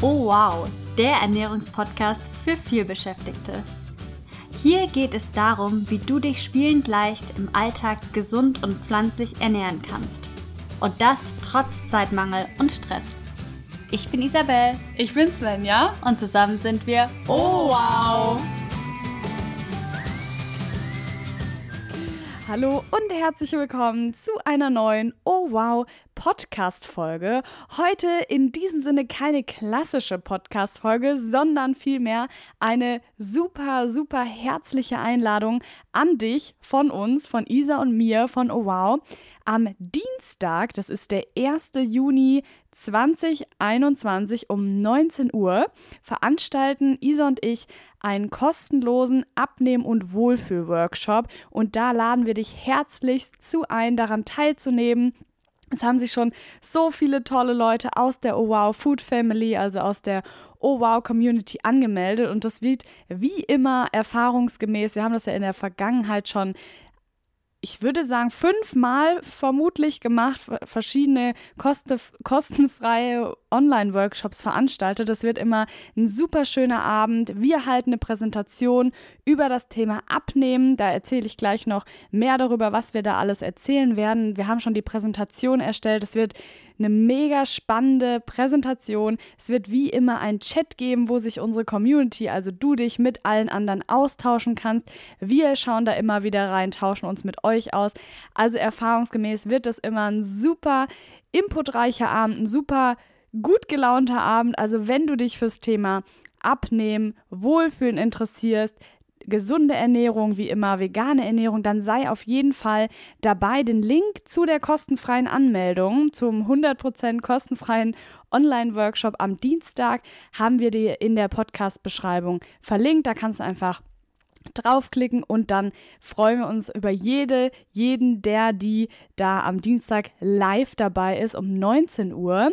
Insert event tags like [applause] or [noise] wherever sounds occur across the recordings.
Oh wow, der Ernährungspodcast für vielbeschäftigte. Hier geht es darum, wie du dich spielend leicht im Alltag gesund und pflanzlich ernähren kannst. Und das trotz Zeitmangel und Stress. Ich bin Isabel. Ich bin Svenja. Und zusammen sind wir Oh wow! Hallo und herzlich willkommen zu einer neuen Oh Wow Podcast Folge. Heute in diesem Sinne keine klassische Podcast Folge, sondern vielmehr eine super super herzliche Einladung an dich von uns, von Isa und mir von Oh Wow. Am Dienstag, das ist der 1. Juni 2021 um 19 Uhr, veranstalten Isa und ich einen kostenlosen Abnehmen- und Wohlfühl-Workshop. Und da laden wir dich herzlichst zu ein, daran teilzunehmen. Es haben sich schon so viele tolle Leute aus der Oh Wow Food Family, also aus der Oh Wow Community angemeldet. Und das wird wie immer erfahrungsgemäß, wir haben das ja in der Vergangenheit schon ich würde sagen, fünfmal vermutlich gemacht, verschiedene kostenfreie Online-Workshops veranstaltet. Das wird immer ein super schöner Abend. Wir halten eine Präsentation über das Thema Abnehmen. Da erzähle ich gleich noch mehr darüber, was wir da alles erzählen werden. Wir haben schon die Präsentation erstellt. Es wird eine mega spannende Präsentation. Es wird wie immer ein Chat geben, wo sich unsere Community, also du dich mit allen anderen austauschen kannst. Wir schauen da immer wieder rein, tauschen uns mit euch aus. Also erfahrungsgemäß wird das immer ein super inputreicher Abend, ein super gut gelaunter Abend. Also wenn du dich fürs Thema Abnehmen, Wohlfühlen interessierst, gesunde Ernährung, wie immer vegane Ernährung, dann sei auf jeden Fall dabei. Den Link zu der kostenfreien Anmeldung, zum 100% kostenfreien Online-Workshop am Dienstag, haben wir dir in der Podcast-Beschreibung verlinkt. Da kannst du einfach draufklicken und dann freuen wir uns über jede, jeden, der, die da am Dienstag live dabei ist um 19 Uhr.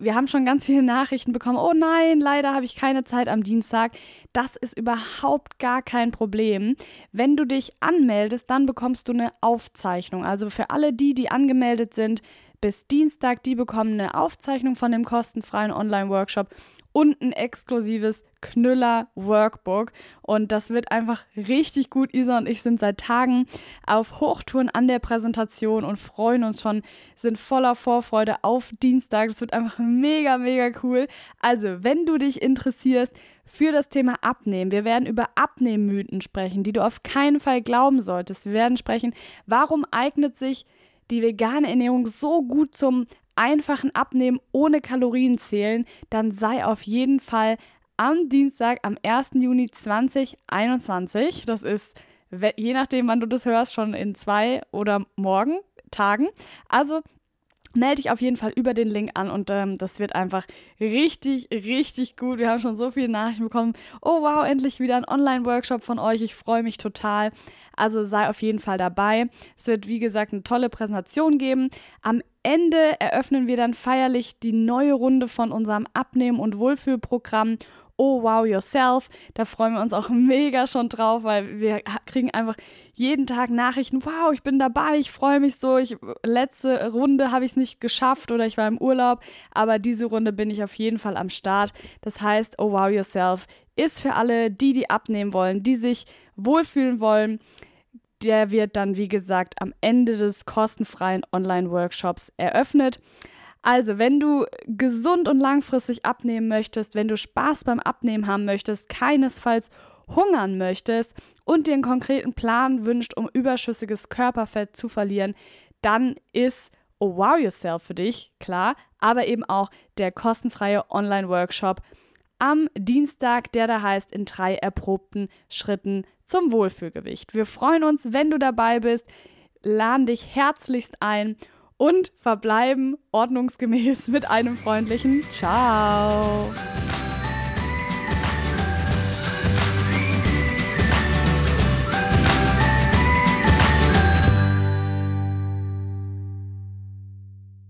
Wir haben schon ganz viele Nachrichten bekommen. Oh nein, leider habe ich keine Zeit am Dienstag. Das ist überhaupt gar kein Problem. Wenn du dich anmeldest, dann bekommst du eine Aufzeichnung. Also für alle die, die angemeldet sind, bis Dienstag, die bekommen eine Aufzeichnung von dem kostenfreien Online-Workshop und ein exklusives Knüller-Workbook. Und das wird einfach richtig gut. Isa und ich sind seit Tagen auf Hochtouren an der Präsentation und freuen uns schon, sind voller Vorfreude auf Dienstag. Das wird einfach mega, mega cool. Also, wenn du dich interessierst, für das Thema Abnehmen. Wir werden über Abnehmmythen sprechen, die du auf keinen Fall glauben solltest. Wir werden sprechen, warum eignet sich die vegane Ernährung so gut zum einfachen Abnehmen ohne Kalorien zählen, dann sei auf jeden Fall am Dienstag, am 1. Juni 2021, das ist je nachdem, wann du das hörst, schon in zwei oder morgen Tagen. Also melde dich auf jeden Fall über den Link an und ähm, das wird einfach richtig, richtig gut. Wir haben schon so viele Nachrichten bekommen. Oh wow, endlich wieder ein Online-Workshop von euch. Ich freue mich total. Also sei auf jeden Fall dabei. Es wird, wie gesagt, eine tolle Präsentation geben. Am Ende eröffnen wir dann feierlich die neue Runde von unserem Abnehmen- und Wohlfühlprogramm Oh Wow Yourself. Da freuen wir uns auch [laughs] mega schon drauf, weil wir kriegen einfach jeden Tag Nachrichten. Wow, ich bin dabei, ich freue mich so. Ich, letzte Runde habe ich es nicht geschafft oder ich war im Urlaub, aber diese Runde bin ich auf jeden Fall am Start. Das heißt, Oh Wow Yourself ist für alle, die, die abnehmen wollen, die sich wohlfühlen wollen. Der wird dann, wie gesagt, am Ende des kostenfreien Online-Workshops eröffnet. Also, wenn du gesund und langfristig abnehmen möchtest, wenn du Spaß beim Abnehmen haben möchtest, keinesfalls hungern möchtest und dir einen konkreten Plan wünscht, um überschüssiges Körperfett zu verlieren, dann ist Oh Wow Yourself für dich, klar, aber eben auch der kostenfreie Online-Workshop am Dienstag, der da heißt in drei erprobten Schritten zum Wohlfühlgewicht. Wir freuen uns, wenn du dabei bist, laden dich herzlichst ein und verbleiben ordnungsgemäß mit einem freundlichen Ciao.